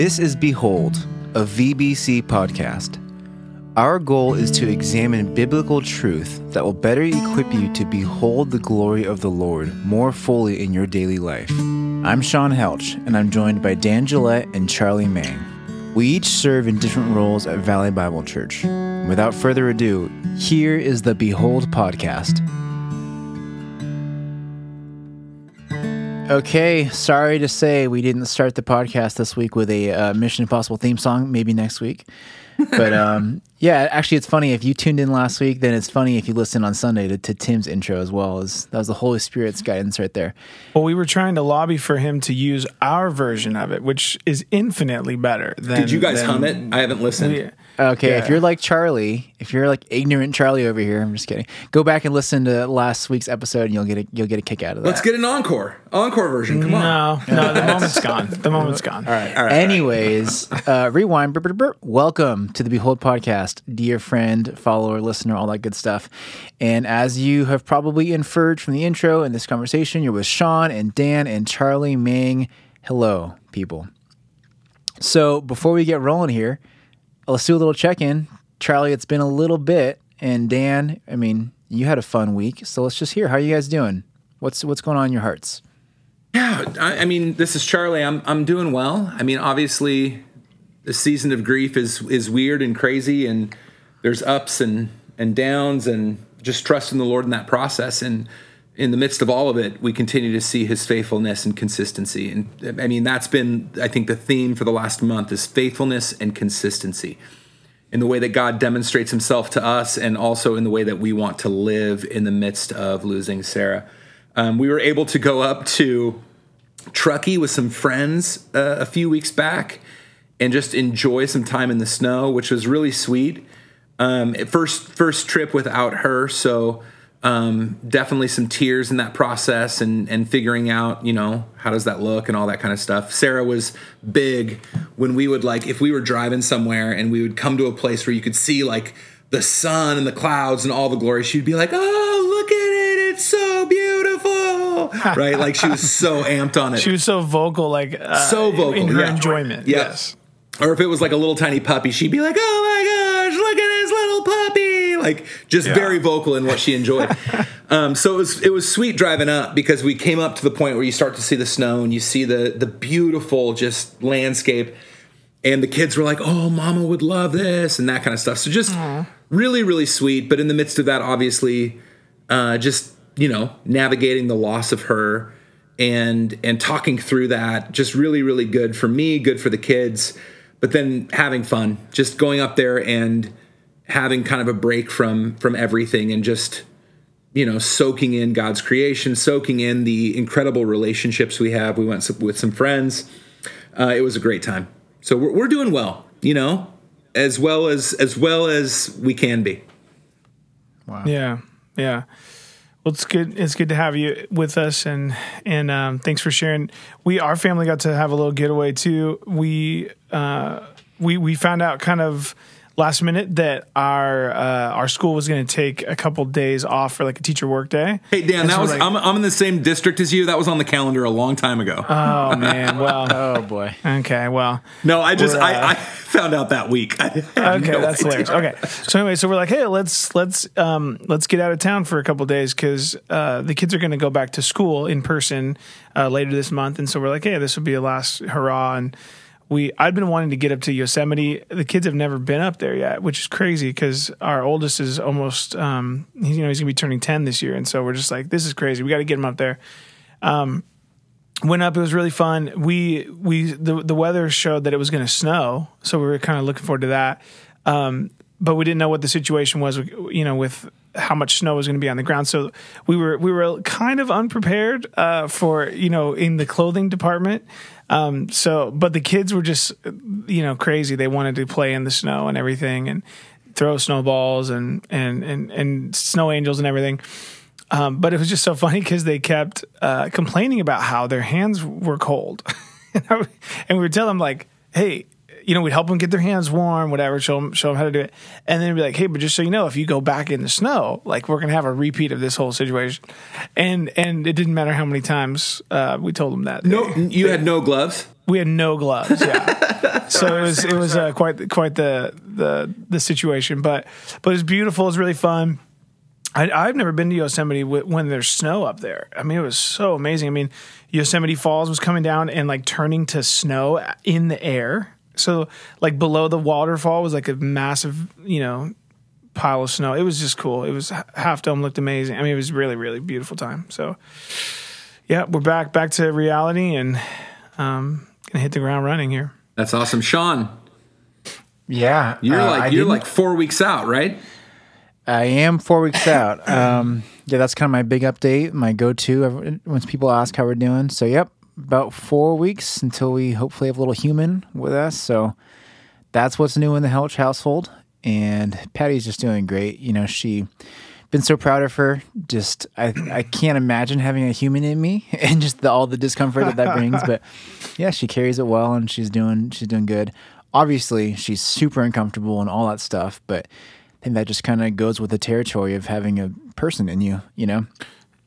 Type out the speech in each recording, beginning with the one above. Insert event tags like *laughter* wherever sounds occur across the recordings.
This is Behold, a VBC podcast. Our goal is to examine biblical truth that will better equip you to behold the glory of the Lord more fully in your daily life. I'm Sean Helch, and I'm joined by Dan Gillette and Charlie Mang. We each serve in different roles at Valley Bible Church. Without further ado, here is the Behold podcast. Okay, sorry to say we didn't start the podcast this week with a uh, Mission Impossible theme song. Maybe next week. But *laughs* um, yeah, actually, it's funny if you tuned in last week. Then it's funny if you listen on Sunday to, to Tim's intro as well. As that was the Holy Spirit's guidance right there. Well, we were trying to lobby for him to use our version of it, which is infinitely better. Than, Did you guys than, hum it? I haven't listened. Yeah. Okay, if you're like Charlie, if you're like ignorant Charlie over here, I'm just kidding. Go back and listen to last week's episode, and you'll get a, you'll get a kick out of that. Let's get an encore. Encore version. Come on. No, no, the *laughs* moment's gone. The moment's gone. All right. All right. Anyways, uh, rewind. Brr, brr, brr. Welcome to the Behold podcast, dear friend, follower, listener, all that good stuff. And as you have probably inferred from the intro and this conversation, you're with Sean and Dan and Charlie Ming. Hello, people. So before we get rolling here, let's do a little check in. Charlie, it's been a little bit, and Dan, I mean, you had a fun week, so let's just hear how you guys doing. What's what's going on in your hearts? Yeah, I, I mean, this is Charlie. I'm I'm doing well. I mean, obviously, the season of grief is is weird and crazy, and there's ups and and downs, and just trusting the Lord in that process. And in the midst of all of it, we continue to see His faithfulness and consistency. And I mean, that's been I think the theme for the last month is faithfulness and consistency. In the way that God demonstrates Himself to us, and also in the way that we want to live in the midst of losing Sarah. Um, we were able to go up to Truckee with some friends uh, a few weeks back and just enjoy some time in the snow, which was really sweet. Um, first first trip without her, so um, definitely some tears in that process and and figuring out you know how does that look and all that kind of stuff. Sarah was big when we would like if we were driving somewhere and we would come to a place where you could see like the sun and the clouds and all the glory. She'd be like, "Oh, look at it! It's so beautiful!" *laughs* right? Like she was so amped on it. She was so vocal, like uh, So vocal, in her yeah. enjoyment. Yeah. Yes. or if it was like a little tiny puppy, she'd be like, "Oh my gosh, look at this little puppy!" *laughs* Like just very vocal in what she enjoyed. *laughs* um, so it was it was sweet driving up because we came up to the point where you start to see the snow and you see the the beautiful just landscape, and the kids were like, "Oh, Mama would love this" and that kind of stuff. So just really really sweet. But in the midst of that, obviously, uh, just you know navigating the loss of her and and talking through that just really really good for me good for the kids but then having fun just going up there and having kind of a break from from everything and just you know soaking in god's creation soaking in the incredible relationships we have we went with some friends uh, it was a great time so we're, we're doing well you know as well as as well as we can be Wow. Yeah. Yeah. Well, it's good. It's good to have you with us, and and um, thanks for sharing. We our family got to have a little getaway too. We uh, we we found out kind of last minute that our uh, our school was going to take a couple days off for like a teacher work day. hey dan And that so was like- I'm, I'm in the same district as you that was on the calendar a long time ago Oh man. Well. *laughs* Oh boy. Okay. Well. No, I just uh, I, I found out that week. *laughs* Okay, no that's idea. hilarious. Okay, so anyway, so we're like, hey, let's let's um let's get out of town for a couple days because uh, the kids are going to go back to school in person uh, later this month, and so we're like, hey, this would be a last hurrah. And we I'd been wanting to get up to Yosemite. The kids have never been up there yet, which is crazy because our oldest is almost um you know he's gonna be turning ten this year, and so we're just like, this is crazy. We got to get him up there went up. It was really fun. We we the the weather showed that it was to snow, so we were kind of looking forward to that. Um, but we didn't know what the situation was, you know, with how much snow was going to be on the ground. So we were we were kind of unprepared uh, for you know in the clothing department. Um, so, but the kids were just you know crazy. They wanted to play in the snow and everything, and throw snowballs and and and and snow angels and everything. Um, but it was just so funny *laughs* because they kept uh, complaining about how their hands were cold, and, *laughs* and we would tell them like, "Hey, you know, we'd help them get their hands warm, whatever, show them, show them how to do it. And then be like, hey, but just so you know, if you go back in the snow, like we're going to have a repeat of this whole situation. And, and it didn't matter how many times uh, we told them that. No, you had no gloves. We had no gloves. Yeah. *laughs* so it was, it was uh, quite, quite the, the, the situation, but, but it's beautiful. It's really fun. I, have never been to Yosemite when there's snow up there. I mean, it was so amazing. I mean, Yosemite Falls was coming down and like turning to snow in the air. So, like below the waterfall was like a massive, you know, pile of snow. It was just cool. It was Half Dome looked amazing. I mean, it was really, really beautiful time. So, yeah, we're back back to reality and um, gonna hit the ground running here. That's awesome, Sean. Yeah, you're uh, like you're like four weeks out, right? I am four weeks out. Um, yeah, that's kind of my big update, my go-to once people ask how we're doing. So, yep, about four weeks until we hopefully have a little human with us. So, that's what's new in the Helch household. And Patty's just doing great. You know, she been so proud of her. Just I I can't imagine having a human in me *laughs* and just the, all the discomfort that that brings. But yeah, she carries it well and she's doing she's doing good. Obviously, she's super uncomfortable and all that stuff, but I think that just kind of goes with the territory of having a person in you, you know?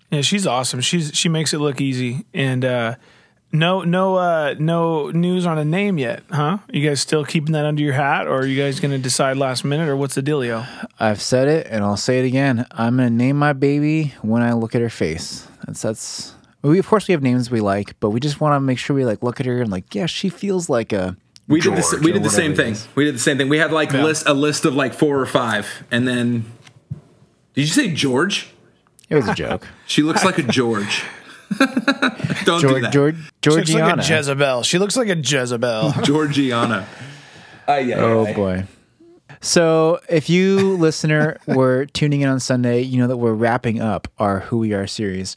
Yeah, she's awesome. She's she makes it look easy. And uh no no uh no news on a name yet, huh? You guys still keeping that under your hat or are you guys gonna decide last minute or what's the dealio? I've said it and I'll say it again. I'm gonna name my baby when I look at her face. That's that's we of course we have names we like, but we just want to make sure we like look at her and like, yeah, she feels like a we George did the, we did the same thing. We did the same thing. We had like yeah. list a list of like four or five, and then did you say George? It was a joke. she looks like a George. *laughs* *laughs* Don't George, do that. George, Georgiana. She looks like a Jezebel. She looks like a Jezebel. *laughs* Georgiana. Uh, yeah, oh yeah. boy. So, if you *laughs* listener were tuning in on Sunday, you know that we're wrapping up our Who We Are series.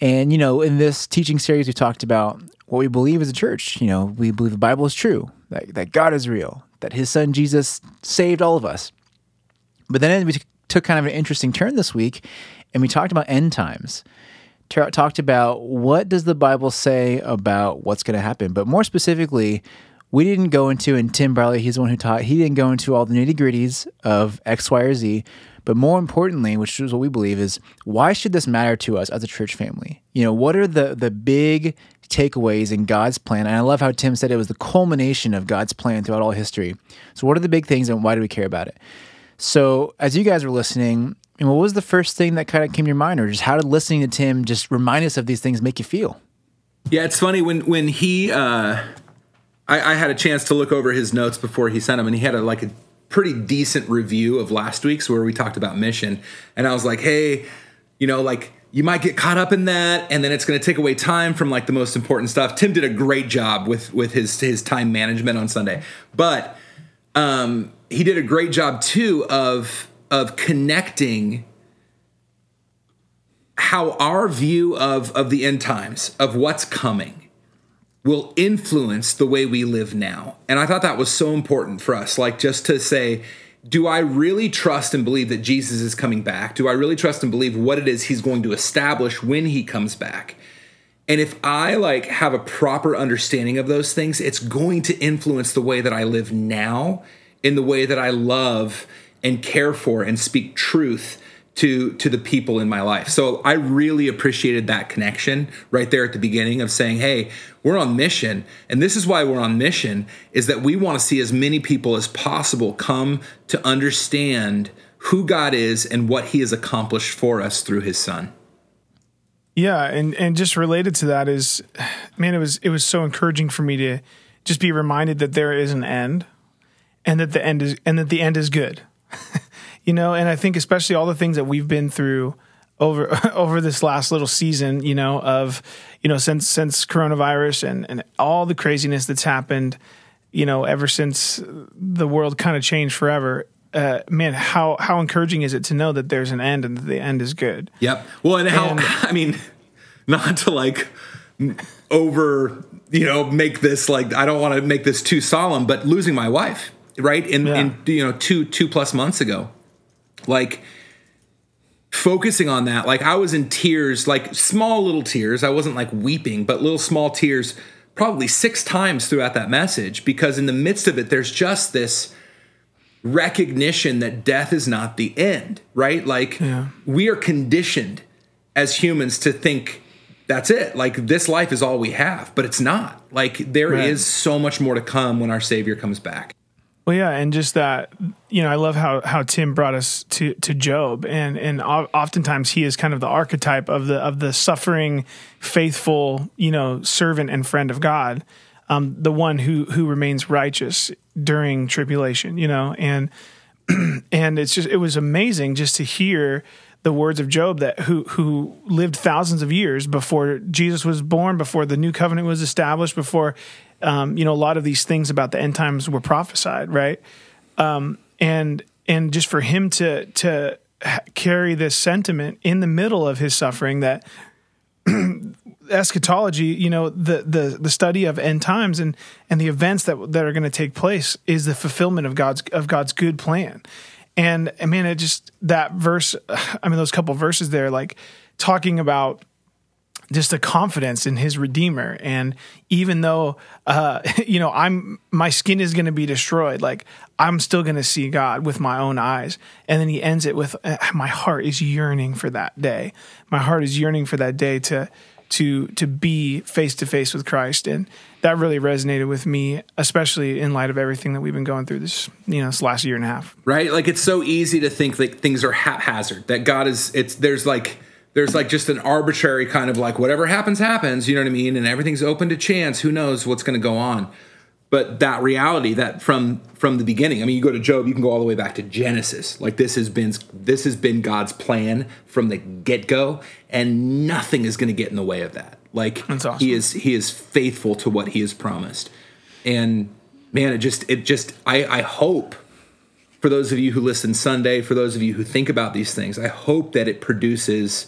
And you know, in this teaching series we talked about what we believe as a church. You know, we believe the Bible is true, that, that God is real, that his son Jesus saved all of us. But then we t- took kind of an interesting turn this week and we talked about end times. T- talked about what does the Bible say about what's going to happen, but more specifically, we didn't go into, and Tim Barley, he's the one who taught, he didn't go into all the nitty gritties of X, Y, or Z. But more importantly, which is what we believe, is why should this matter to us as a church family? You know, what are the the big takeaways in God's plan. And I love how Tim said it was the culmination of God's plan throughout all history. So, what are the big things and why do we care about it? So, as you guys were listening, what was the first thing that kind of came to your mind, or just how did listening to Tim just remind us of these things make you feel? Yeah, it's funny when when he, uh, I, I had a chance to look over his notes before he sent them, and he had a like a pretty decent review of last week's where we talked about mission, and I was like, hey, you know, like you might get caught up in that and then it's going to take away time from like the most important stuff. Tim did a great job with with his his time management on sunday. But um he did a great job too of of connecting how our view of of the end times of what's coming will influence the way we live now and i thought that was so important for us like just to say do I really trust and believe that Jesus is coming back? Do I really trust and believe what it is he's going to establish when he comes back? And if I like have a proper understanding of those things, it's going to influence the way that I live now in the way that I love and care for and speak truth to to the people in my life. So I really appreciated that connection right there at the beginning of saying, "Hey, we're on mission." And this is why we're on mission is that we want to see as many people as possible come to understand who God is and what he has accomplished for us through his son. Yeah, and and just related to that is man, it was it was so encouraging for me to just be reminded that there is an end and that the end is and that the end is good. *laughs* you know, and I think especially all the things that we've been through over *laughs* over this last little season, you know, of you know since since coronavirus and and all the craziness that's happened, you know, ever since the world kind of changed forever. Uh, man, how how encouraging is it to know that there's an end and that the end is good? Yep. Well, and how and, *laughs* I mean, not to like over you know make this like I don't want to make this too solemn, but losing my wife right in yeah. in you know two two plus months ago like focusing on that like i was in tears like small little tears i wasn't like weeping but little small tears probably six times throughout that message because in the midst of it, there's just this recognition that death is not the end, right? Like Yeah. we are conditioned as humans to think that's it. Like this life is all we have, but it's not. Like there is Right. so much more to come when our Savior comes back. Well, yeah, and just that, you know, I love how how Tim brought us to to Job, and and oftentimes he is kind of the archetype of the of the suffering, faithful, you know, servant and friend of God, um, the one who who remains righteous during tribulation, you know, and *clears throat* and it's just it was amazing just to hear the words of Job that who who lived thousands of years before Jesus was born, before the new covenant was established, before um, you know a lot of these things about the end times were prophesied, right? Um, and and just for him to to carry this sentiment in the middle of his suffering that *clears throat* eschatology, you know, the the the study of end times and and the events that that are going to take place is the fulfillment of God's of God's good plan. And I mean, it just that verse. *sighs* I mean, those couple verses there, like talking about just a confidence in his redeemer and even though uh *laughs* you know i'm my skin is going to be destroyed like i'm still going to see god with my own eyes and then he ends it with uh, my heart is yearning for that day my heart is yearning for that day to to to be face to face with christ and that really resonated with me especially in light of everything that we've been going through this you know this last year and a half right? Like it's so easy to think that things are haphazard. That God is it's there's like there's like just an arbitrary kind of like whatever happens happens, you know what I mean? And everything's open to chance. Who knows what's going to go on? But that reality that from from the beginning, I mean, you go to Job, you can go all the way back to Genesis. Like this has been this has been God's plan from the get go, and nothing is going to get in the way of that. Like awesome. he is he is faithful to what he has promised, and man, it just it just I I hope for those of you who listen Sunday, for those of you who think about these things, I hope that it produces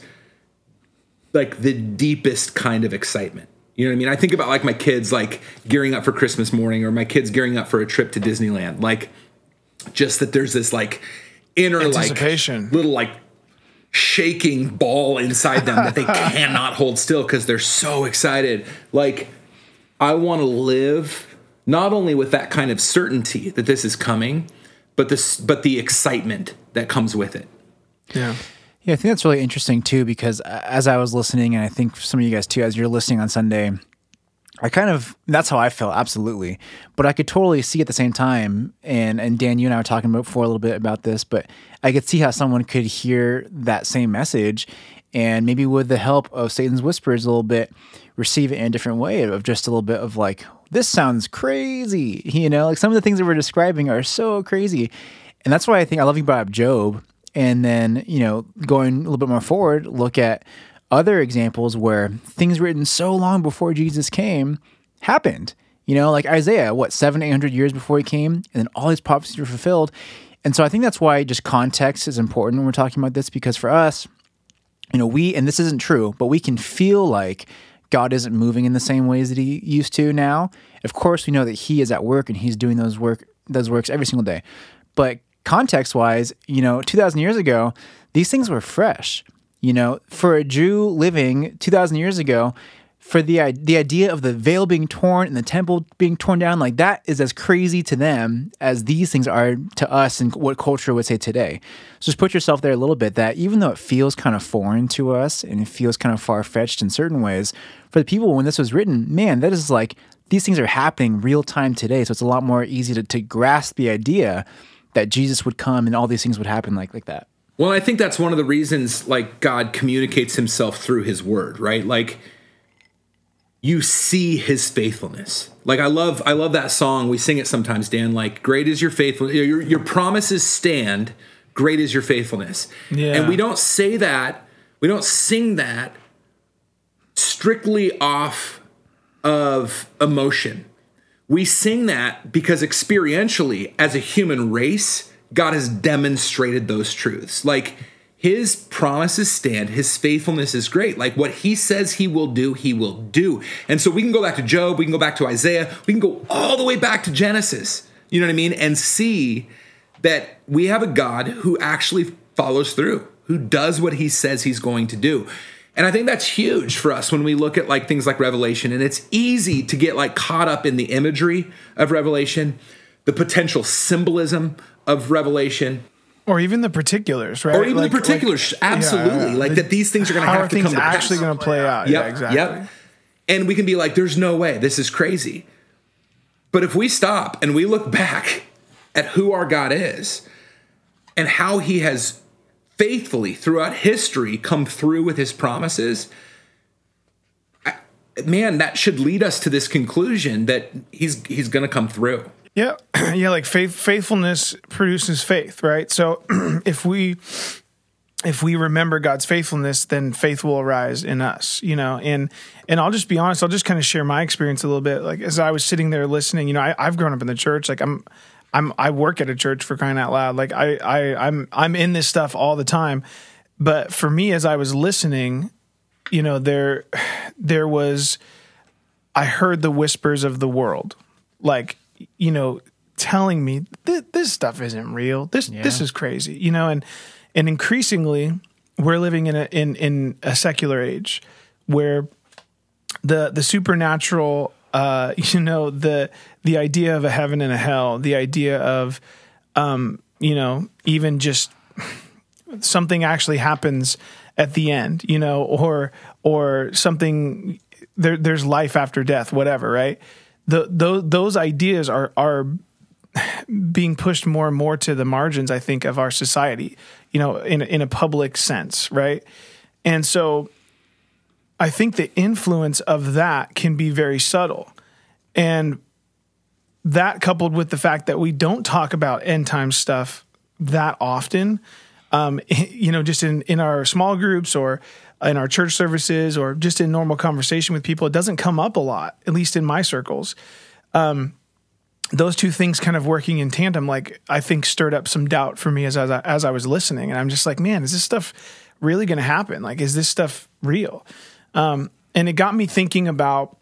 like the deepest kind of excitement. You know what I mean? I think about like my kids like gearing up for Christmas morning or my kids gearing up for a trip to Disneyland. Like just that there's this like inner like little like shaking ball inside them that they *laughs* cannot hold still because they're so excited. Like I want to live not only with that kind of certainty that this is coming, but this but the excitement that comes with it. yeah Yeah, I think that's really interesting too because as I was listening, and I think some of you guys too, as you're listening on Sunday, I kind of that's how I felt absolutely. But I could totally see at the same time, and and Dan, you and I were talking about before a little bit about this, but I could see how someone could hear that same message, and maybe with the help of Satan's whispers a little bit, receive it in a different way of just a little bit of like, this sounds crazy, you know, like some of the things that we're describing are so crazy, and that's why I think I love you brought up Job and then you know going a little bit more forward look at other examples where things written so long before jesus came happened. You know like isaiah what seven eight hundred years before he came and then all his prophecies were fulfilled. And so i think that's why just context is important when we're talking about this because for us you know we and this isn't true but we can feel like god isn't moving in the same ways that he used to now. Of course we know that he is at work and he's doing those work those works every single day. But context wise you know 2000 years ago these things were fresh. You know for a jew living 2000 years ago for the the idea of the veil being torn and the temple being torn down like that is as crazy to them as these things are to us and what culture would say today. So just put yourself there a little bit that even though it feels kind of foreign to us and it feels kind of far-fetched in certain ways for the people when this was written man that is like these things are happening real time today. So it's a lot more easy to, to grasp the idea that jesus would come and all these things would happen like like that Well, I think that's one of the reasons like God communicates himself through his word, right? Like you see his faithfulness. Like I love I love that song. We sing it sometimes, Dan, like great is your faithfulness. Your, your promises stand, great is your faithfulness. Yeah. And we don't say that, we don't sing that strictly off of emotion. We sing that because experientially, as a human race, God has demonstrated those truths. Like his promises stand, his faithfulness is great. Like what he says he will do, he will do. And so we can go back to Job, we can go back to Isaiah, we can go all the way back to Genesis, you know what I mean? And see that we have a God who actually follows through, who does what he says he's going to do. And I think that's huge for us when we look at like things like Revelation. And it's easy to get like caught up in the imagery of Revelation, the potential symbolism of Revelation, or even the particulars, right? or even the particulars. absolutely, yeah, like the- that these things are going to have to come actually going to play out? Yep, yeah, exactly. Yep. And we can be like, there's no way. This is crazy. But if we stop and we look back at who our God is and how he has faithfully throughout history come through with his promises, I, man, that should lead us to this conclusion that he's he's going to come through. Yeah, *clears throat* yeah, like faith faithfulness produces faith, right? So *clears throat* if we if we remember God's faithfulness, then faith will arise in us, you know. And and I'll just be honest, I'll just kind of share my experience a little bit. Like as I was sitting there listening, you know, I, I've grown up in the church. Like I'm I'm I work at a church for crying out loud. Like I I I'm I'm in this stuff all the time. But for me, as I was listening, you know, there there was I heard the whispers of the world, like you know, telling me this, this stuff isn't real. This this is crazy, you know, and and increasingly we're living in a in in a secular age where the the supernatural, uh, *laughs* you know, the the idea of a heaven and a hell, the idea of, um, you know, even just something actually happens at the end, you know, or or something there there's life after death, whatever, right? The those those ideas are are being pushed more and more to the margins, I think, of our society, you know, in in a public sense, right? And so I think the influence of that can be very subtle. And that coupled with the fact that we don't talk about end time stuff that often, um, *laughs* you know, just in, in our small groups or in our church services or just in normal conversation with people, it doesn't come up a lot, at least in my circles. Um, those two things kind of working in tandem, like I think stirred up some doubt for me as, as I, as I was listening. And I'm just like, man, is this stuff really going to happen? Like, is this stuff real? Um, and it got me thinking about,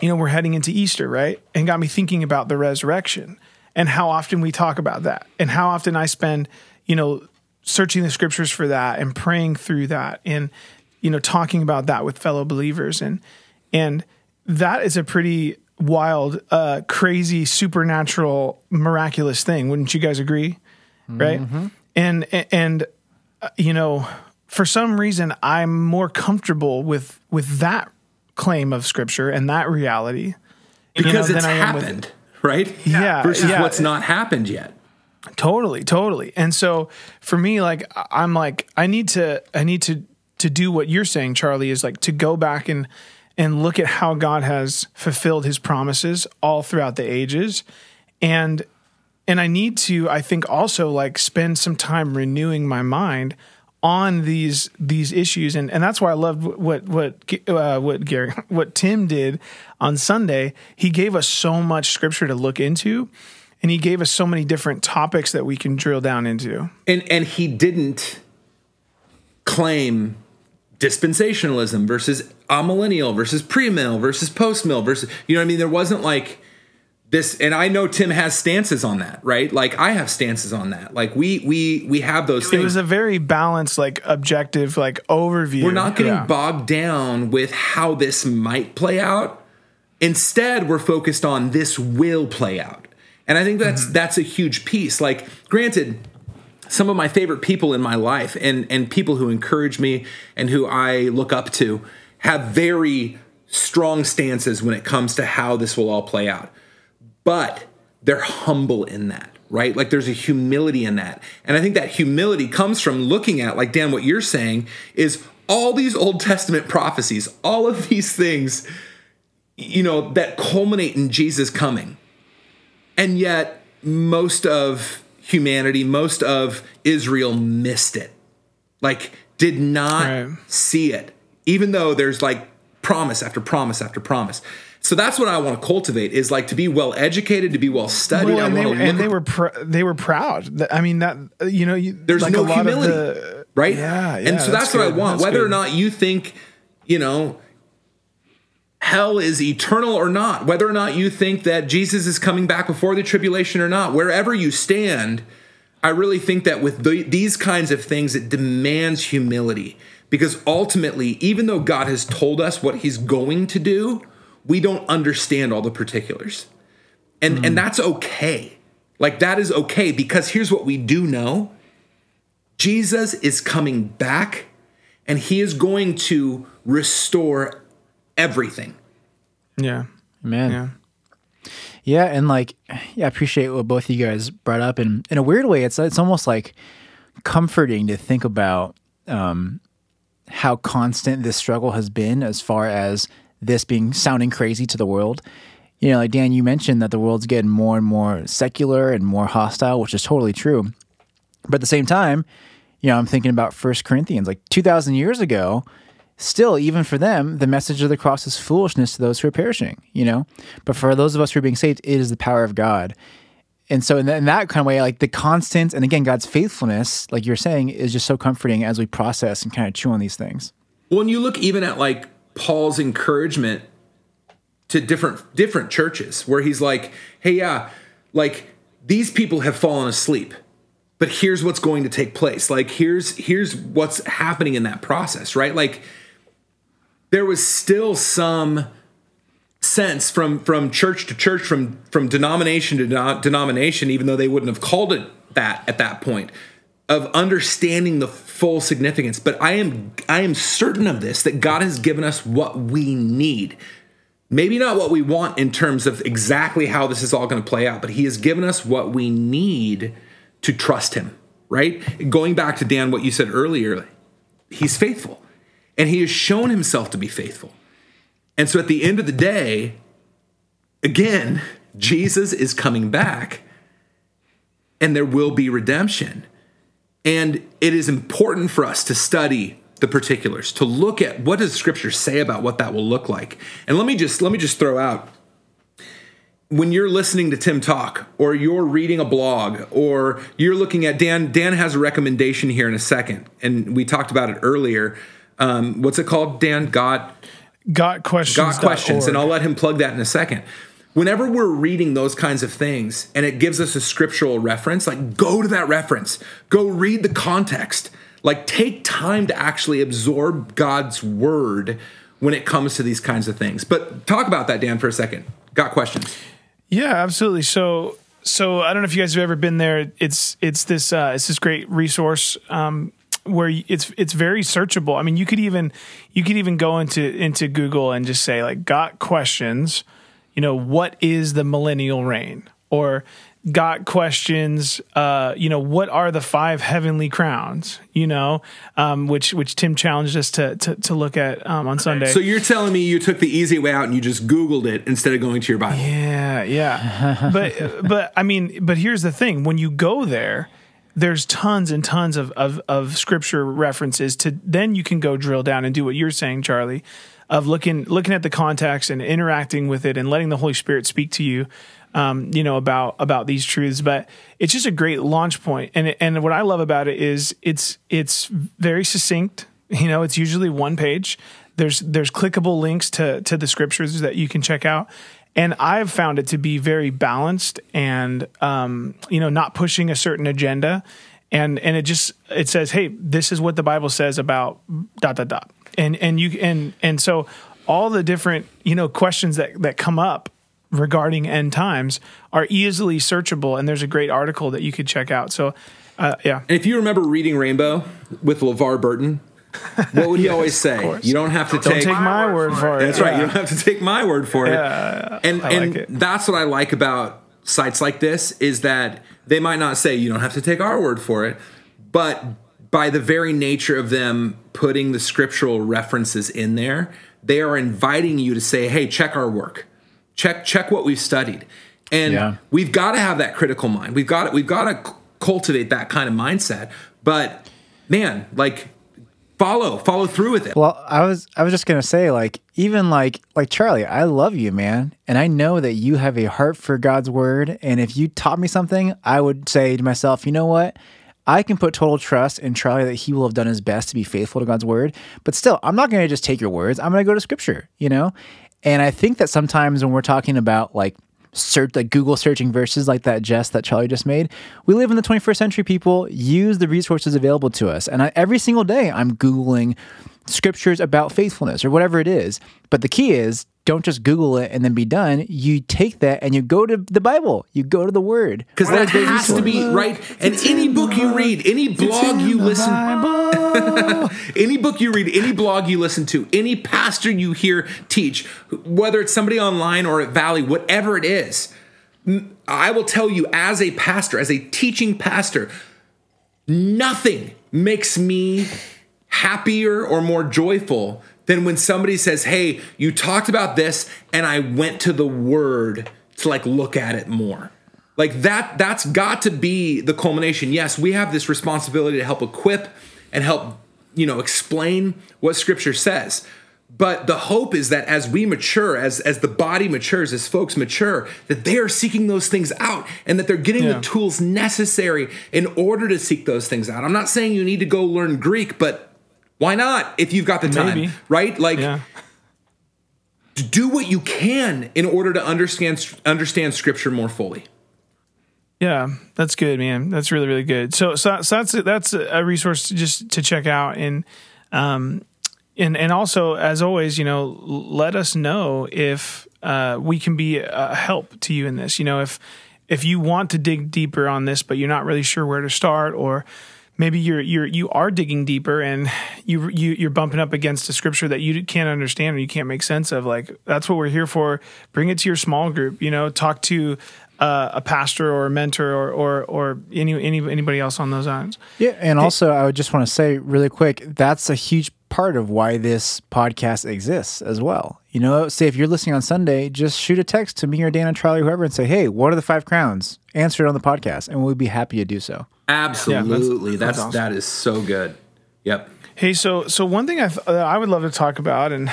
you know, we're heading into Easter, right? And got me thinking about the resurrection and how often we talk about that and how often I spend, you know, searching the scriptures for that and praying through that and, you know, talking about that with fellow believers. And, and that is a pretty wild, uh, crazy, supernatural, miraculous thing. Wouldn't you guys agree? Right. And, and, uh, you know, for some reason, I'm more comfortable with, with that claim of scripture and that reality. you know, Because it's I am with- happened, right? Yeah, *laughs* Versus yeah. what's not happened yet. Totally, totally. And so for me, like I'm like I need to I need to to do what you're saying, Charlie, is like to go back and and look at how God has fulfilled his promises all throughout the ages. And and I need to, I think also like spend some time renewing my mind on these these issues and and that's why I loved what what uh, what Gary what Tim did on Sunday. He gave us so much scripture to look into and he gave us so many different topics that we can drill down into. and and he didn't claim dispensationalism versus amillennial versus premill versus postmill versus you know what I mean there wasn't like this and I know Tim has stances on that right? Like I have stances on that. Like we we we have those It things. was a very balanced like objective like overview. we're not getting Yeah. bogged down with how this might play out. Instead we're focused on this will play out. And i think that's mm-hmm. that's a huge piece. Like granted some of my favorite people in my life and and people who encourage me and who i look up to have very strong stances when it comes to how this will all play out but they're humble in that right? Like there's a humility in that. And i think that humility comes from looking at like dan what you're saying is all these old testament prophecies all of these things you know that culminate in jesus coming. And yet most of humanity most of israel missed it. Like did not Right. see it. Even though there's like promise after promise after promise so that's what i want to cultivate is like to be well educated to be well studied. Well, and, they, and they were pr- they were proud. I mean that you know you, there's like no a lot humility Of the, right? Yeah, and so that's, what i want That's whether or not you think you know hell is eternal or not whether or not you think that jesus is coming back before the tribulation or not wherever you stand I really think that with the, these kinds of things, it demands humility. Because ultimately, even though God has told us what He's going to do, we don't understand all the particulars, and mm. and that's okay. Like that is okay because here's what we do know: Jesus is coming back, and He is going to restore everything. Yeah, man. Yeah. Yeah, and like, yeah, I appreciate what both of you guys brought up, and in a weird way, it's it's almost like comforting to think about um, how constant this struggle has been, as far as this being sounding crazy to the world. You know, like Dan, you mentioned that the world's getting more and more secular and more hostile, which is totally true. But at the same time, you know, I'm thinking about First Corinthians, like 2,000 years ago still, even for them, the message of the cross is foolishness to those who are perishing, you know? But for those of us who are being saved, it is the power of God. And so, in that, in that kind of way, like the constant, and again, God's faithfulness, like you're saying, is just so comforting as we process and kind of chew on these things. When you look even at like Paul's encouragement to different different churches, where he's like, "Hey, yeah, like these people have fallen asleep, but here's what's going to take place. Like here's here's what's happening in that process, right? Like." there was still some sense from from church to church, from from denomination to denomination, even though they wouldn't have called it that at that point, of understanding the full significance. But I am I am certain of this that God has given us what we need. Maybe not what we want in terms of exactly how this is all going to play out, but He has given us what we need to trust Him. Right? Going back to Dan, what you said earlier, He's faithful. And he has shown himself to be faithful. And so at the end of the day, again, Jesus is coming back and there will be redemption. And it is important for us to study the particulars, to look at what does scripture say about what that will look like. And let me just let me just throw out when you're listening to Tim talk or you're reading a blog or you're looking at Dan Dan has a recommendation here in a second and we talked about it earlier um, what's it called, Dan? Got got questions. Got questions, and I'll let him plug that in a second. Whenever we're reading those kinds of things and it gives us a scriptural reference, like go to that reference, go read the context, like take time to actually absorb God's word when it comes to these kinds of things. But talk about that, Dan, for a second. Got questions? Yeah, absolutely. So, so I don't know if you guys have ever been there. It's it's this uh, it's this great resource. Um, where it's it's very searchable. I mean, you could even you could even go into into Google and just say like got questions, you know, what is the millennial reign? Or got questions uh, you know what are the five heavenly crowns? You know um, which which tim challenged us to to, to look at um, on sunday. So you're telling me you took the easy way out and you just googled it instead of going to your bible? Yeah yeah. *laughs* But but i mean but here's the thing. When you go there there's tons and tons of, of, of scripture references to then you can go drill down and do what you're saying, Charlie, of looking looking at the context and interacting with it and letting the Holy Spirit speak to you, um, you know about about these truths. But it's just a great launch point. and and what I love about it is it's it's very succinct. You know, it's usually one page. There's there's clickable links to to the scriptures that you can check out, and I've found it to be very balanced and um, you know not pushing a certain agenda, and and it just it says, hey, this is what the Bible says about dot dot dot, and and you and and so all the different you know questions that that come up regarding end times are easily searchable, and there's a great article that you could check out. So. Uh, yeah. And if you remember Reading Rainbow with LeVar Burton, what would he *laughs* yes, always say? You don't have to don't take, take my word for it. That's yeah. right. You don't have to take my word for it. Yeah, and I and like that's what I like about sites like this is that they might not say you don't have to take our word for it, but by the very nature of them putting the scriptural references in there, they are inviting you to say, "Hey, check our work. Check check what we've studied." And yeah. we've got to have that critical mind. We've got to, we've got to cultivate that kind of mindset. But man, like follow follow through with it well i was i was just gonna say like even like like charlie i love you man and i know that you have a heart for god's word and if you taught me something i would say to myself you know what i can put total trust in charlie that he will have done his best to be faithful to god's word but still i'm not gonna just take your words i'm gonna go to scripture you know and i think that sometimes when we're talking about like search like Google searching verses like that jest that Charlie just made. We live in the 21st century. People use the resources available to us, and I, every single day I'm googling scriptures about faithfulness or whatever it is. But the key is don't just Google it and then be done. You take that and you go to the Bible. You go to the Word because that has to be right. And any book you read, any blog you listen, *laughs* any book you read, any blog you listen to, any pastor you hear teach, whether it's somebody online or at Valley, whatever it is, I will tell you as a pastor, as a teaching pastor, nothing makes me happier or more joyful than when somebody says, Hey, you talked about this, and I went to the word to like look at it more. Like that, that's got to be the culmination. Yes, we have this responsibility to help equip and help, you know, explain what scripture says. But the hope is that as we mature, as as the body matures, as folks mature, that they are seeking those things out and that they're getting yeah. the tools necessary in order to seek those things out. I'm not saying you need to go learn Greek, but why not if you've got the time, Maybe. right? Like yeah. do what you can in order to understand understand scripture more fully. Yeah, that's good, man. That's really really good. So so, so that's that's a resource to just to check out and um and and also as always, you know, let us know if uh, we can be a help to you in this. You know, if if you want to dig deeper on this, but you're not really sure where to start or maybe you're you're you are digging deeper and you you you're bumping up against a scripture that you can't understand or you can't make sense of. Like that's what we're here for. Bring it to your small group you know talk to uh, a pastor or a mentor or or or any, any anybody else on those lines yeah and also i would just want to say really quick that's a huge part of why this podcast exists as well. You know say if you're listening on sunday just shoot a text to me or dan and charlie or whoever and say hey what are the five crowns? Answer it on the podcast and we'll be happy to do so Absolutely, yeah, that's, that's, that's awesome. that is so good. Yep. Hey, so so one thing I th- I would love to talk about, and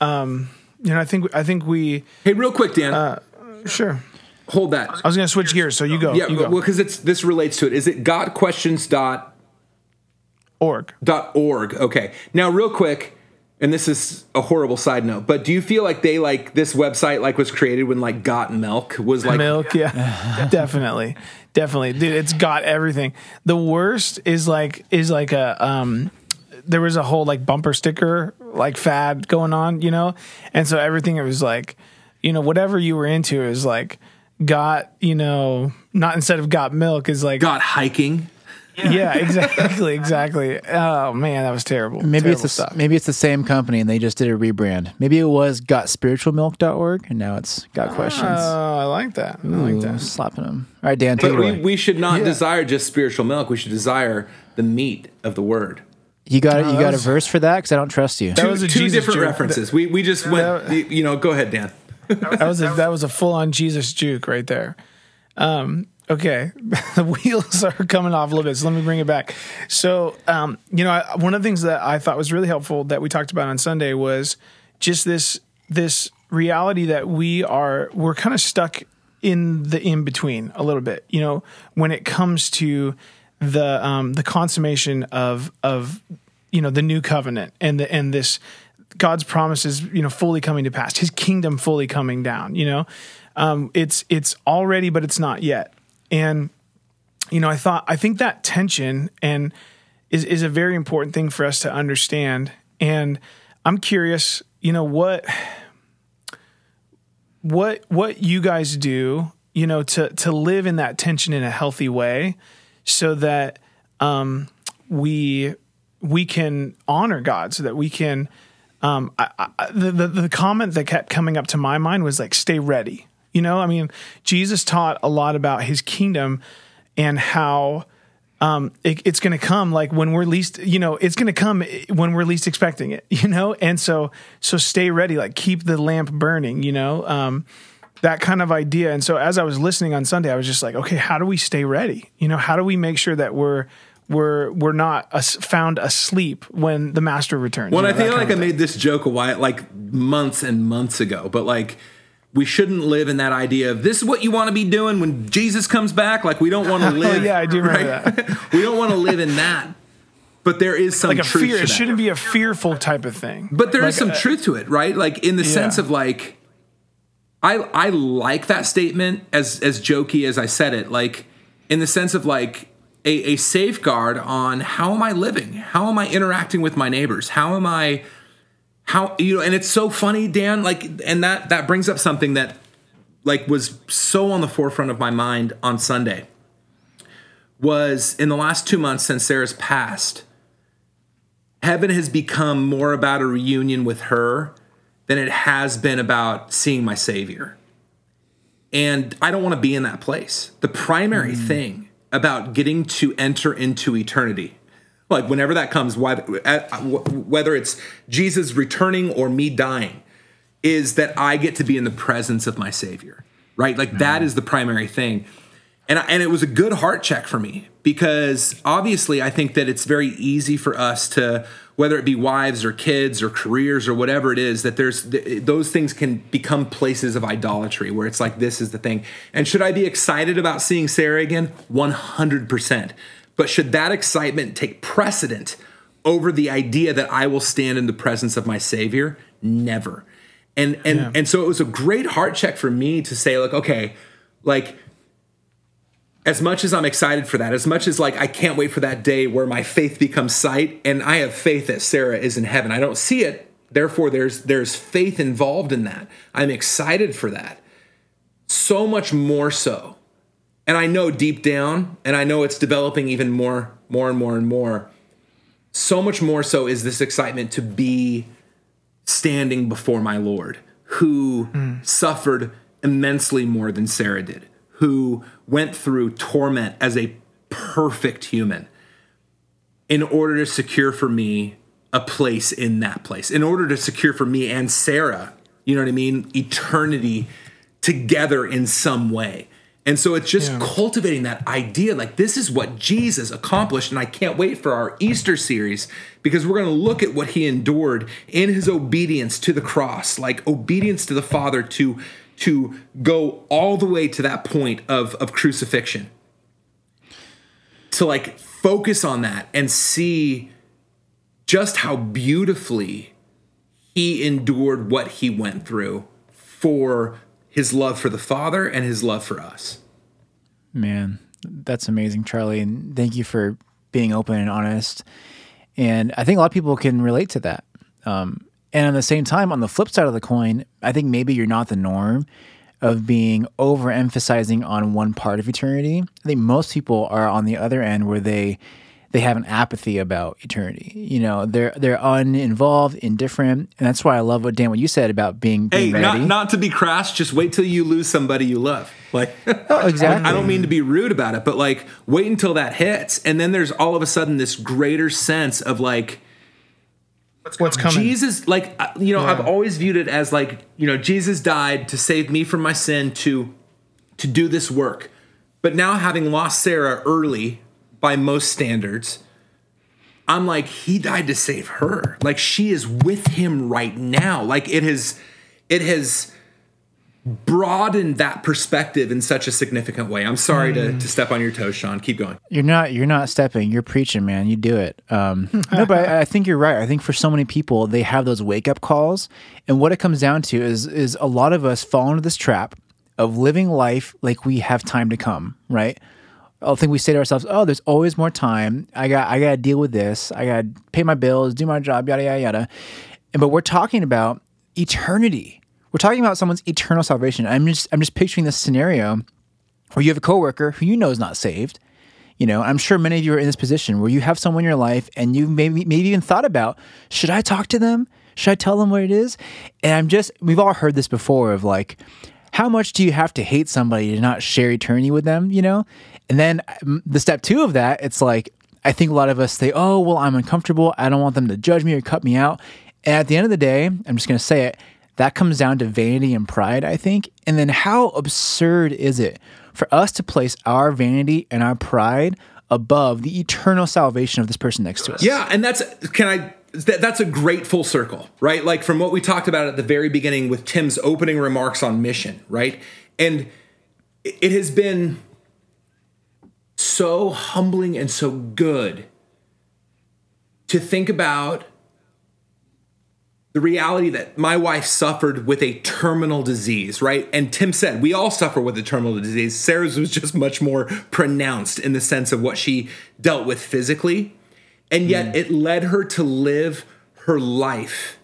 um, you know, I think I think we. Hey, real quick, Dan. Uh, sure. Hold that. I was going to switch gears, so you go. Yeah, you go. well, because it's this relates to it. Is it Questions dot org dot org? Okay. Now, real quick, and this is a horrible side note, but do you feel like they like this website like was created when like Got Milk was like Milk? Yeah, *laughs* definitely, definitely, dude. It's got everything. The worst is like is like a um. There was a whole like bumper sticker like fad going on, you know, and so everything it was like, you know, whatever you were into is like got you know not instead of got milk is like got hiking yeah, exactly, exactly. Oh man, that was terrible. Maybe terrible it's a, maybe it's the same company and they just did a rebrand. Maybe it was gotspiritualmilk.org and now it's got questions. Oh, I like that. I like that. Slapping them. All right, Dan. But we, we should not yeah. desire just spiritual milk. We should desire the meat of the word. You got oh, you got was, a verse for that because I don't trust you. That two, was a two Jesus different joke. references. We we just went. That, you know, go ahead, Dan. *laughs* that was a, that was a full on Jesus juke right there. Um, Okay, *laughs* the wheels are coming off a little bit, so let me bring it back. So, um, you know, I, one of the things that I thought was really helpful that we talked about on Sunday was just this this reality that we are we're kind of stuck in the in between a little bit. You know, when it comes to the um, the consummation of of you know the new covenant and the and this God's promises, you know, fully coming to pass, His kingdom fully coming down. You know, um, it's it's already, but it's not yet. And you know, I thought I think that tension and is is a very important thing for us to understand. And I'm curious, you know, what what what you guys do, you know, to to live in that tension in a healthy way, so that um, we we can honor God, so that we can. Um, I, I, the, the the comment that kept coming up to my mind was like, "Stay ready." You know, I mean, Jesus taught a lot about his kingdom and how um, it, it's going to come like when we're least, you know, it's going to come when we're least expecting it, *laughs* you know? And so, so stay ready, like keep the lamp burning, you know? Um, that kind of idea. And so as I was listening on Sunday, I was just like, okay, how do we stay ready? You know, how do we make sure that we're, we're we're not as, found asleep when the master returns. Well, you know, I feel like I made this joke a while, like months and months ago, but like we shouldn't live in that idea of this is what you want to be doing when Jesus comes back. Like we don't want to *laughs* live. yeah, I do remember right? that. *laughs* we don't want to live in that. But there is some like a fear. It shouldn't be a fearful type of thing. But there like, is some uh, truth to it, right? Like in the yeah. sense of like I I like that statement as as jokey as I said it, like in the sense of like a, a safeguard on how am I living? How am I interacting with my neighbors? How am I how you know and it's so funny, Dan, like and that that brings up something that like was so on the forefront of my mind on Sunday was in the last two months since Sarah's passed, heaven has become more about a reunion with her than it has been about seeing my Savior. And I don't want to be in that place. The primary mm. thing about getting to enter into eternity, like whenever that comes, uh, whether it's Jesus returning or me dying, is that I get to be in the presence of my Savior, right? Like that is the primary thing. And and it was a good heart check for me because obviously I think that it's very easy for us to whether it be wives or kids or careers or whatever it is that there's those things can become places of idolatry where it's like this is the thing. And should I be excited about seeing Sarah again? 100% but should that excitement take precedent over the idea that I will stand in the presence of my savior never and and yeah. and so it was a great heart check for me to say like okay like as much as I'm excited for that, as much as like I can't wait for that day where my faith becomes sight and I have faith that Sarah is in heaven. I don't see it, therefore there's there's faith involved in that. I'm excited for that. So much more so. And I know deep down and I know it's developing even more more and more and more. So much more so is this excitement to be standing before my Lord who mm. suffered immensely more than Sarah did who went through torment as a perfect human in order to secure for me a place in that place, in order to secure for me and Sarah, you know what I mean, eternity together in some way. And so it's just yeah. cultivating that idea like this is what Jesus accomplished. And I can't wait for our Easter series because we're going to look at what he endured in his obedience to the cross, like obedience to the Father to to go all the way to that point of of crucifixion to like focus on that and see just how beautifully he endured what he went through for his love for the father and his love for us. Man that's amazing charlie and thank you for being open and honest. And i think a lot of people can relate to that. Um, and at the same time, on the flip side of the coin, I think maybe you're not the norm of being overemphasizing on one part of eternity. I think most people are on the other end where they they have an apathy about eternity. You know, they're they're uninvolved, indifferent, and that's why I love what Dan what you said about being, being hey, ready. not not to be crass, just wait till you lose somebody you love. Like, *laughs* oh, exactly. I don't mean to be rude about it, but like, wait until that hits, and then there's all of a sudden this greater sense of like what's coming. Jesus, like uh, you know, yeah. I've always viewed it as like you know, Jesus died to save me from my sin to to do this work. But now having lost Sarah early by most standards, I'm like he died to save her. Like she is with him right now. Like it has it has broadened that perspective in such a significant way. I'm sorry mm. to, hmm. to step on your toes, Sean. Keep going. You're not you're not stepping. You're preaching, man. You do it. Um, *laughs* no, but I, I, think you're right. I think for so many people, they have those wake up calls, and what it comes down to is is a lot of us fall into this trap of living life like we have time to come. Right. I think we say to ourselves, "Oh, there's always more time. I got I got to deal with this. I got to pay my bills, do my job, yada yada yada." And but we're talking about eternity we're talking about someone's eternal salvation. I'm just I'm just picturing this scenario where you have a coworker who you know is not saved. You know, I'm sure many of you are in this position where you have someone in your life and you maybe maybe even thought about, should I talk to them? Should I tell them what it is? And I'm just we've all heard this before of like, how much do you have to hate somebody to not share eternity with them, you know? And then um, the step two of that, it's like, I think a lot of us say, oh, well, I'm uncomfortable. I don't want them to judge me or cut me out. And at the end of the day, I'm just going to say it, that comes down to vanity and pride, I think. And then how absurd is it for us to place our vanity and our pride above the eternal salvation of this person next to us? Yeah, and that's can I that's a great full circle, right? Like from what we talked about at the very beginning with Tim's opening remarks on mission, right? And it has been so humbling and so good to think about the reality that my wife suffered with a terminal disease, right? And Tim said, we all suffer with a terminal disease. Sarah's was just much more pronounced in the sense of what she dealt with physically. And yet mm. it led her to live her life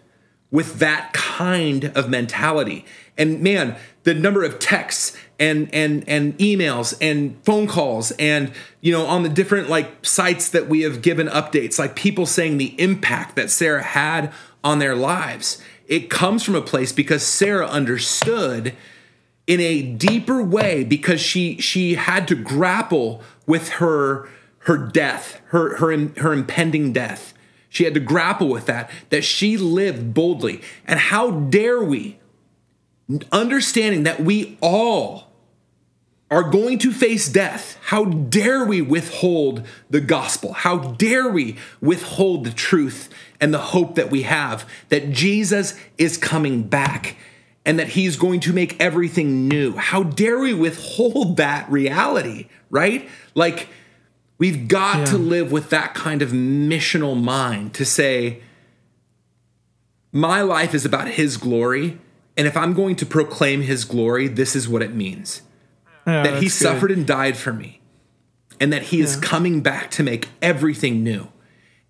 with that kind of mentality. And man, the number of texts and and and emails and phone calls and you know on the different like sites that we have given updates like people saying the impact that Sarah had on their lives. It comes from a place because Sarah understood in a deeper way because she she had to grapple with her her death, her her her impending death. She had to grapple with that that she lived boldly. And how dare we understanding that we all are going to face death. How dare we withhold the gospel? How dare we withhold the truth and the hope that we have that Jesus is coming back and that he's going to make everything new. How dare we withhold *laughs* that reality, right? Like, we've got yeah. to live with that kind of missional mind to say, my life is about his glory. And if I'm going to proclaim his glory, this is what it means yeah, that he suffered good. and died for me, and that he yeah. is coming back to make everything new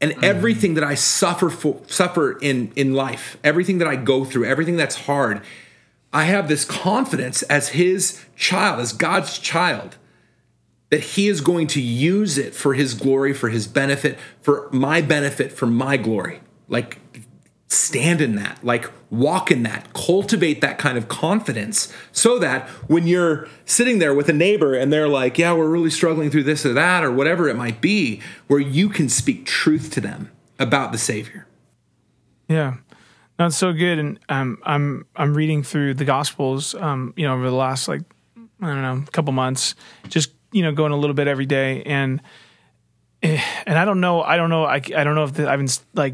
and mm. everything that I suffer for, suffer in in life, everything that I go through, everything that's hard, I have this confidence as his child, as God's child, that he is going to use it for his glory, for his benefit, for my benefit, for my glory. Like stand in that, like walk in that, cultivate that kind of confidence so that when you're sitting there with a neighbor and they're like, yeah, we're really struggling through this or that or whatever it might be, where you can speak truth to them about the Savior. Yeah. That's so good. And um, I'm, I'm reading through the gospels, um, you know, over the last like, I don't know, couple months, just, you know, going a little bit every day. And, eh, and I don't know, I don't know, I, I don't know if the, I've been like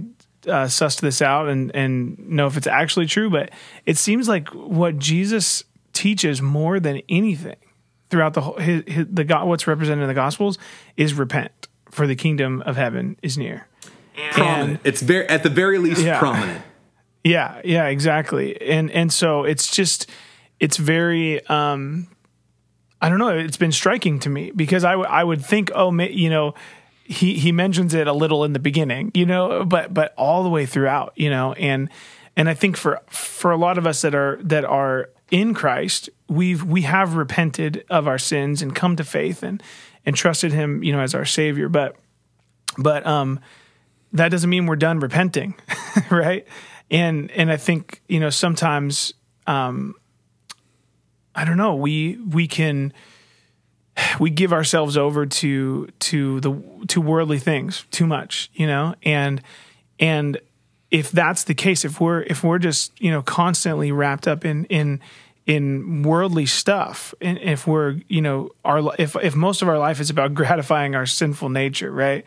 uh, sussed this out and and know if it's actually true, but it seems like what Jesus teaches more than anything throughout the whole his, his, the God, what's represented in the Gospels is repent, for the kingdom of heaven is near. Prominent. And, it's very at the very least yeah, prominent. Yeah, yeah, exactly. And and so it's just it's very um I don't know, it's been striking to me because I, w- I would think oh you know he he mentions it a little in the beginning, you know, but but all the way throughout, you know, and and I think for for a lot of us that are that are in Christ, we've we have repented of our sins and come to faith and and trusted him, you know, as our savior, but but um that doesn't mean we're done repenting, *laughs* right? And and I think, you know, sometimes um I don't know, we we can we give ourselves over to to the to worldly things too much, you know, and and if that's the case, if we're if we're just you know constantly wrapped up in in in worldly stuff, and if we're you know our if if most of our life is about *laughs* gratifying our sinful nature, right,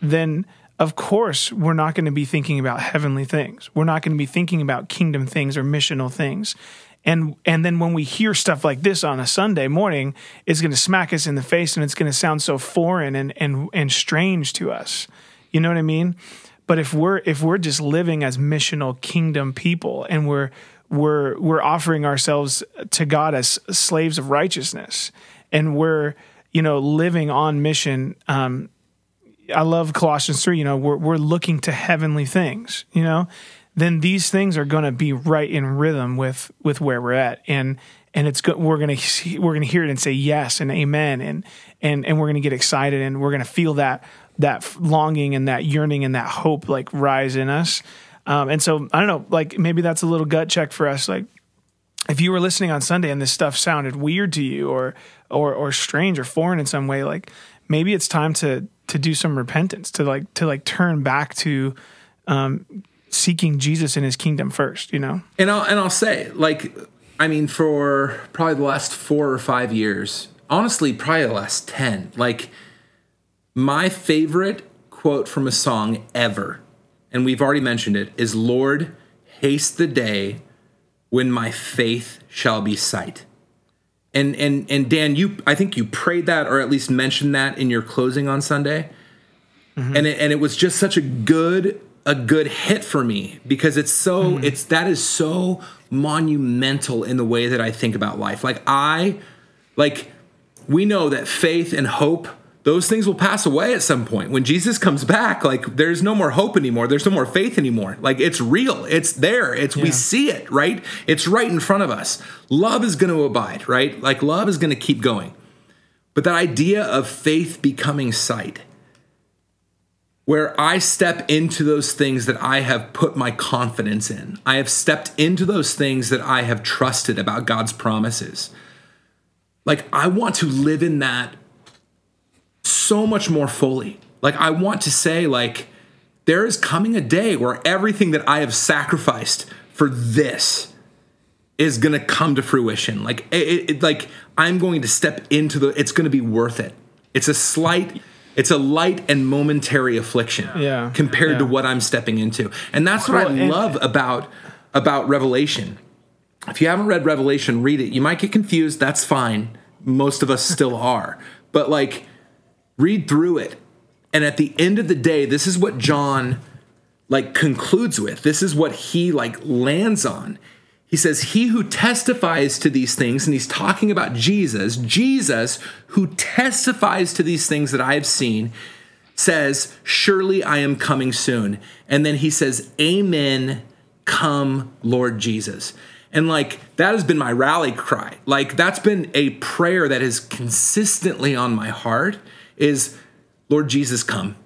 then of course we're not going to be thinking about heavenly things. We're not going to be thinking about kingdom things or missional things and and then when we hear stuff like this on a Sunday morning, it's going to smack us in the face and it's going to sound so foreign and and and strange to us. You know what I mean? But if we're if we're just living as missional kingdom people and we're we're we're offering ourselves to God as slaves of righteousness and we're you know living on mission um, I love Colossians 3, you know, we're we're looking to heavenly things, you know? Then these things are going to be right in rhythm with with where we're at. And and it's good we're going to we're going to hear it and say yes and amen and and and we're going to get excited and we're going to feel that that longing and that yearning and that hope like rise in us. Um, and so i don't know like maybe that's a little gut check for us like if you were listening on sunday and this stuff sounded weird to you or or or strange or foreign in some way like maybe it's time to to do some repentance to like to like turn back to um, seeking Jesus and his kingdom first, you know? And I'll, and I'll say, like, I mean, for probably the last four or five years, honestly, probably the last 10, like, my favorite quote from a song ever, and we've already mentioned it, is Lord, haste the day when my faith shall be sight. And and and Dan, you I think you prayed that or at least mentioned that in your closing on Sunday. Mm-hmm. And it, and it was just such a good a good hit for me because it's so mm. it's that is so monumental in the way that I think about life. Like I like we know that faith and hope those things will pass away at some point. When jesus comes back like there's no more hope anymore. There's no more faith anymore. Like it's real. It's there. It's we see it right? It's right in front of us. Love is going to abide right? Like love is going to keep going. But that idea of faith becoming sight where I step into those things that I have put my confidence in. I have stepped into those things that I have trusted about God's promises. Like, I want to live in that so much more fully. Like, I want to say, like, there is coming a day where everything that I have sacrificed for this is going to come to fruition. Like, it, it, like I'm going to step into the. It's going to be worth it. It's a slight. It's a light and momentary affliction Yeah. compared to what I'm stepping into, and that's what I Well, love about about Revelation. If you haven't read Revelation, read it. You might get confused. That's fine. Most of us still *laughs* are. But like, read through it. And at the end of the day, this is what John like concludes with. This is what he like lands on. He says, He who testifies to these things, and he's talking about Jesus, Jesus who testifies to these things that I have seen, says, Surely I am coming soon. And then he says, Amen, come, Lord Jesus. And like that has been my rally cry. Like that's been a prayer that is consistently on my heart is Lord Jesus come.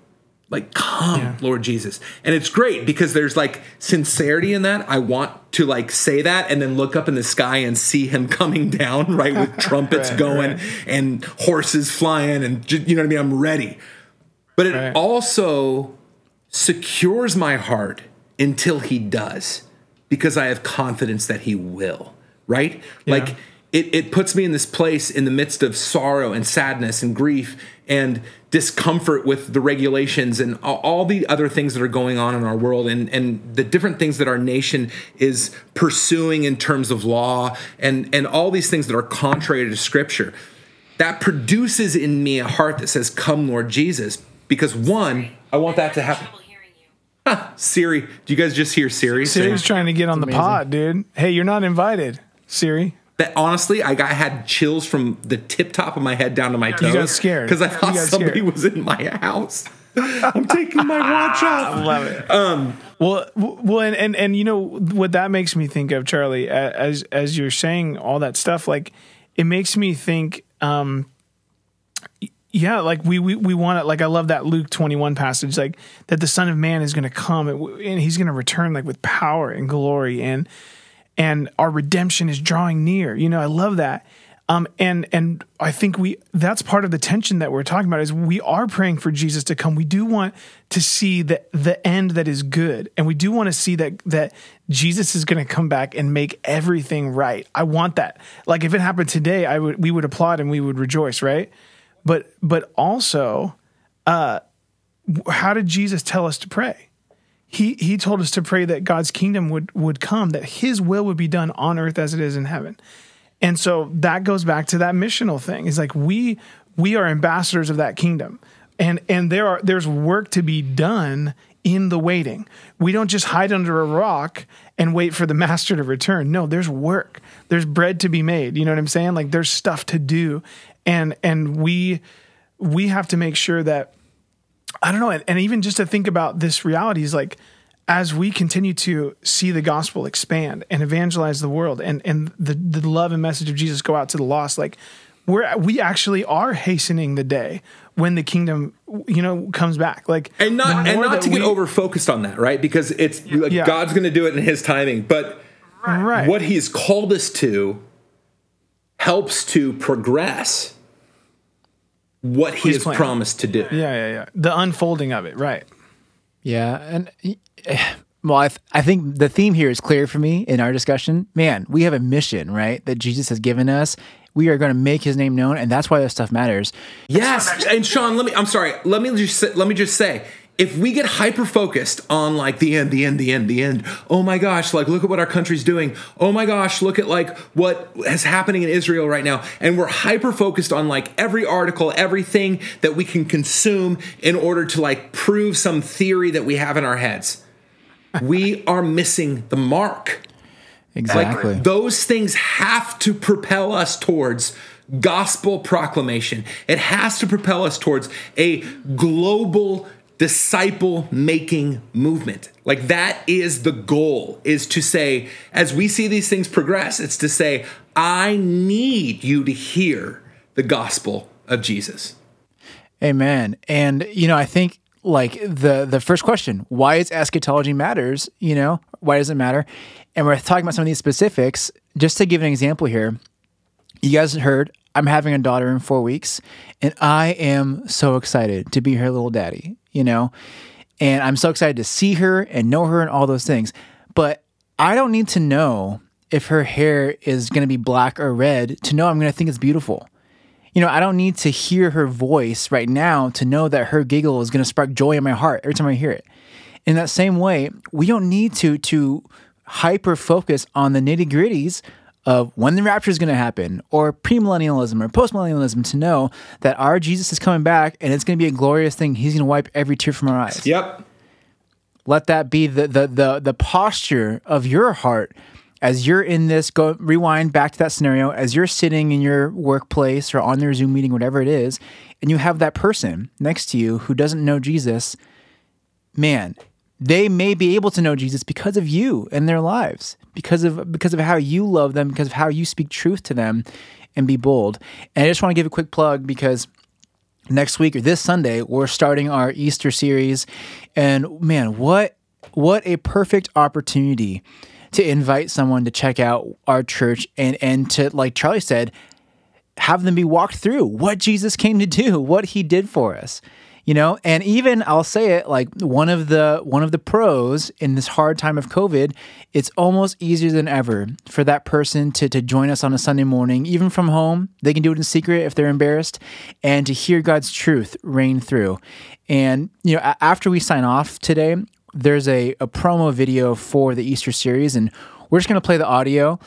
Like come, Lord Jesus. And it's great because there's like sincerity in that. I want to like say that and then look up in the sky and see him *laughs* coming down, right, with *laughs* trumpets Right, going right. and horses flying and you know what I mean? I'm ready. But it Right. also secures my heart until he does because I have confidence that he will, right? Like it, it puts me in this place in the midst of sorrow and sadness and grief and discomfort with the regulations and all, all the other things that are going on in our world and, and the different things that our nation is pursuing in terms of law and, and all these things that are contrary to scripture. That produces in me a heart that says, Come, Lord Jesus. Because one, I want that to happen. Trouble hearing you. Siri, do you guys just hear Siri? Siri's trying to get on the pod, dude. Hey, you're not invited, Siri. That honestly, I got had chills from the tip top of my head down to my toes. got scared. because I thought somebody scared. was in my house. I'm taking my watch off. I love it. Um, well, well, and, and and you know what that makes me think of, Charlie, as as you're saying all that stuff, like it makes me think, um, yeah, like we we we want it. Like I love that Luke 21 passage, like that the Son of Man is going to come and, and he's going to return like with power and glory and and our redemption is drawing near. You know, I love that. Um, and and I think we that's part of the tension that we're talking about is we are praying for Jesus to come. We do want to see the the end that is good, and we do want to see that that Jesus is going to come back and make everything right. I want that. Like if it happened today, I would we would applaud and we would rejoice, right? But but also, uh, how did Jesus tell us to pray? He he told us to pray that God's kingdom would would come, that His will would be done on earth as it is in heaven. And so that goes back to that missional thing. It's like we we are ambassadors of that kingdom, and and there are there's work to be done in the waiting. We don't just hide under a rock and wait for the *laughs* master to return. No, there's work. There's bread to be made. You know what I'm saying? Like there's stuff to do, and and we we have to make sure that I don't know, and, and even just to think about this reality is like as we continue to see the gospel expand and evangelize the world and and the the love and message of Jesus go out to the lost, like we're we actually are hastening the day when the kingdom you know comes back. Like And not and not to get over focused on that, right? Because it's like Yeah. God's going to do it in His timing, but right. what He's called us to helps to progress what He His has plan. promised to do. Yeah, yeah, yeah. The unfolding of it, right? Yeah, and *sighs* well, I, th- I think the theme here is clear for me in our discussion. Man, we have a mission, right? That Jesus has given us. We are going to make His name known, and that's why this stuff matters. Yes, and Sean, let me. I'm sorry. Let me just say, let me just say, if we get hyper focused on like the end, the end, the end, the end. Oh my gosh! Like look at what our country's doing. Oh my gosh! Look at like what is happening in Israel right now, and we're hyper focused on like every article, everything that we can consume in order to like prove some theory that we have in our heads. we *laughs* are missing the mark. Exactly. Like those things have to propel us towards gospel proclamation. It has to propel us towards a global disciple making movement. Like that is the goal is to say as we see these things progress, it's to say I need you to hear the gospel of Jesus. Amen. And you know, I think like the the first question, why is eschatology matters, you know? Why does it matter? And we're talking about some of these specifics. Just to give an example here, you guys heard I'm having a daughter in four weeks, and I am so excited to be her little daddy, you know? And I'm so excited to see her and know her and all those things. But I don't need to know if her hair is going to be black or red to know I'm going to think it's beautiful. You know, I don't need to hear her voice right now to know that her giggle is going to spark joy in my heart every time I hear it. In that same way, we don't need to to hyper focus on the nitty gritties of when the rapture is going to happen or premillennialism or postmillennialism to know that our Jesus is coming back and it's going to be a glorious thing. He's going to wipe every tear from our eyes. Yep. Let that be the the the the posture of your heart as you're in this go rewind back to that scenario as you're sitting in your workplace or on your Zoom meeting whatever it is and you have that person next to you who doesn't know Jesus man they may be able to know Jesus because of you and their lives, because of because of how you love them, because of how you speak truth to them and be bold. And I just want to give a quick plug because next week or this Sunday we're starting our Easter series and man, what what a perfect opportunity to invite someone to check out our church and and to like Charlie said have them be walked through what Jesus came to do, what he did for us you know? And even i'll say it like one of the one of the pros in this hard time of covid it's almost easier than ever for that person to, to join us on a sunday morning even from home. They can do it in secret if they're embarrassed and to hear god's truth reign through. And you know after we sign off today there's a, a promo video for the easter series and we're just going to play the audio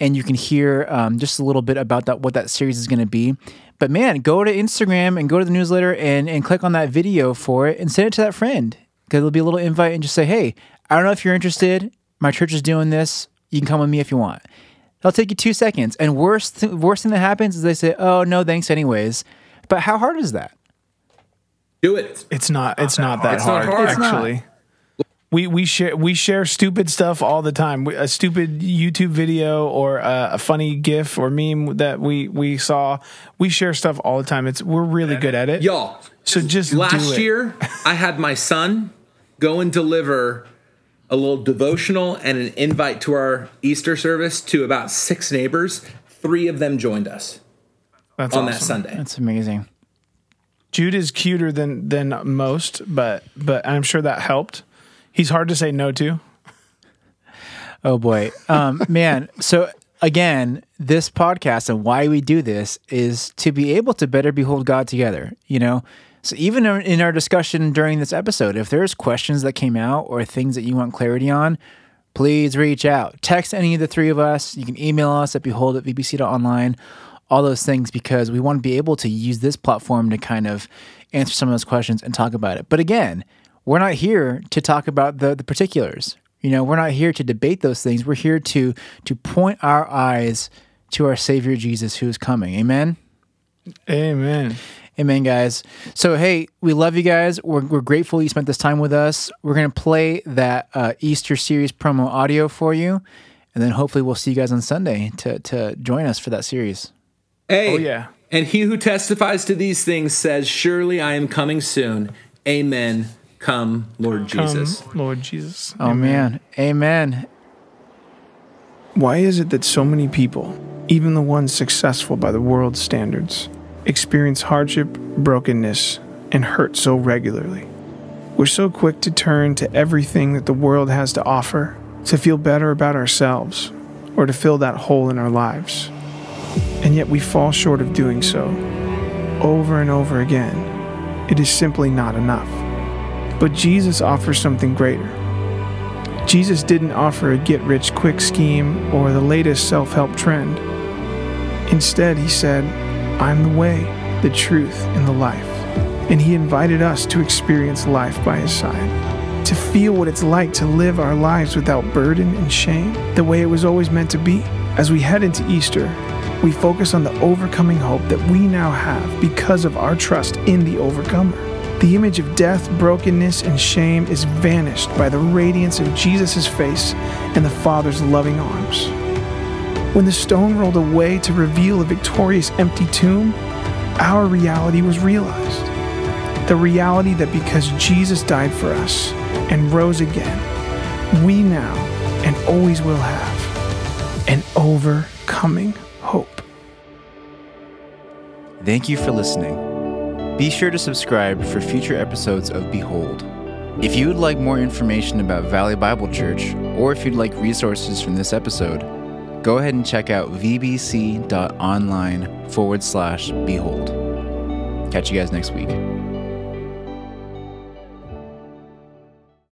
and you can hear um, just a little bit about that what that series is going to be but man, go to Instagram and go to the newsletter and, and click on that video for it and send it to that friend. Because there'll be a little invite and just say, hey, I don't know if you're interested. My church is doing this. You can come with me if you want. It'll take you two seconds. And worst, th- worst thing that happens is they say, oh, no, thanks anyways. But how hard is that? Do it. It's not. It's not that It's not hard, hard. It's not. actually. We we share we share stupid stuff all the time. We- A stupid YouTube video or a, a funny GIF or meme that we we saw. We share stuff all the time. It's we're really good at it. Y'all, So just do last it. year I had my son go and deliver a little devotional and an invite to our Easter service to about six neighbors. Three of them joined us That's on awesome. that Sunday. That's amazing. Jude is cuter than than most, but but I'm sure that helped. He's hard to say no to. Oh boy, um, *laughs* man. So again, this podcast and why we do this is to be able to better behold God together. You know, so even in our discussion during this episode, if there's questions that came out or things that you want clarity on, please reach out. Text any of the three of us. You can email us at behold at vbc.online. All those things because we want to be able to use this platform to kind of answer some of those questions and talk about it. But again, we're not here to talk about the, the particulars. You know, we're not here to debate those things. We're here to to point our eyes to our Savior Jesus who is coming. Amen. Amen. Amen, guys. So, hey, we love you guys. We're, we're grateful you spent this time with us. We're going to play that uh, Easter series promo audio for you. And then hopefully we'll see you guys on Sunday to, to join us for that series. Hey, Oh, yeah. And he who testifies to these things says, Surely I am coming soon. Amen. Come, Lord Jesus. Come, Lord Jesus. Oh, man. Amen. Why is it that so many people, even the ones successful by the world's standards, experience hardship, brokenness, and hurt so regularly? We're so quick to turn to everything that the world has to offer to feel better about ourselves or to fill that hole in our lives. And yet we fall short of doing so. Over and over again, it is simply not enough. But Jesus offers something greater. Jesus didn't offer a get rich quick scheme or the latest self help trend. Instead, he said, I'm the way, the truth, and the life. And he invited us to experience life by his side. to feel what it's like to live our lives without burden and shame, the way it was always meant to be. As we head into Easter, we focus on the overcoming hope that we now have because of our trust in the overcomer. The image of death, brokenness, and shame is vanished by the radiance of Jesus' face and the Father's loving arms. When the stone rolled away to reveal a victorious empty tomb, our reality was realized. The reality that because Jesus died for us and rose again, we now and always will have an overcoming hope. Thank you for listening. Be sure to subscribe for future episodes of Behold. If you would like more information about Valley Bible Church, or if you'd like resources from this episode, go ahead and check out vbc.online forward slash behold. Catch you guys next week.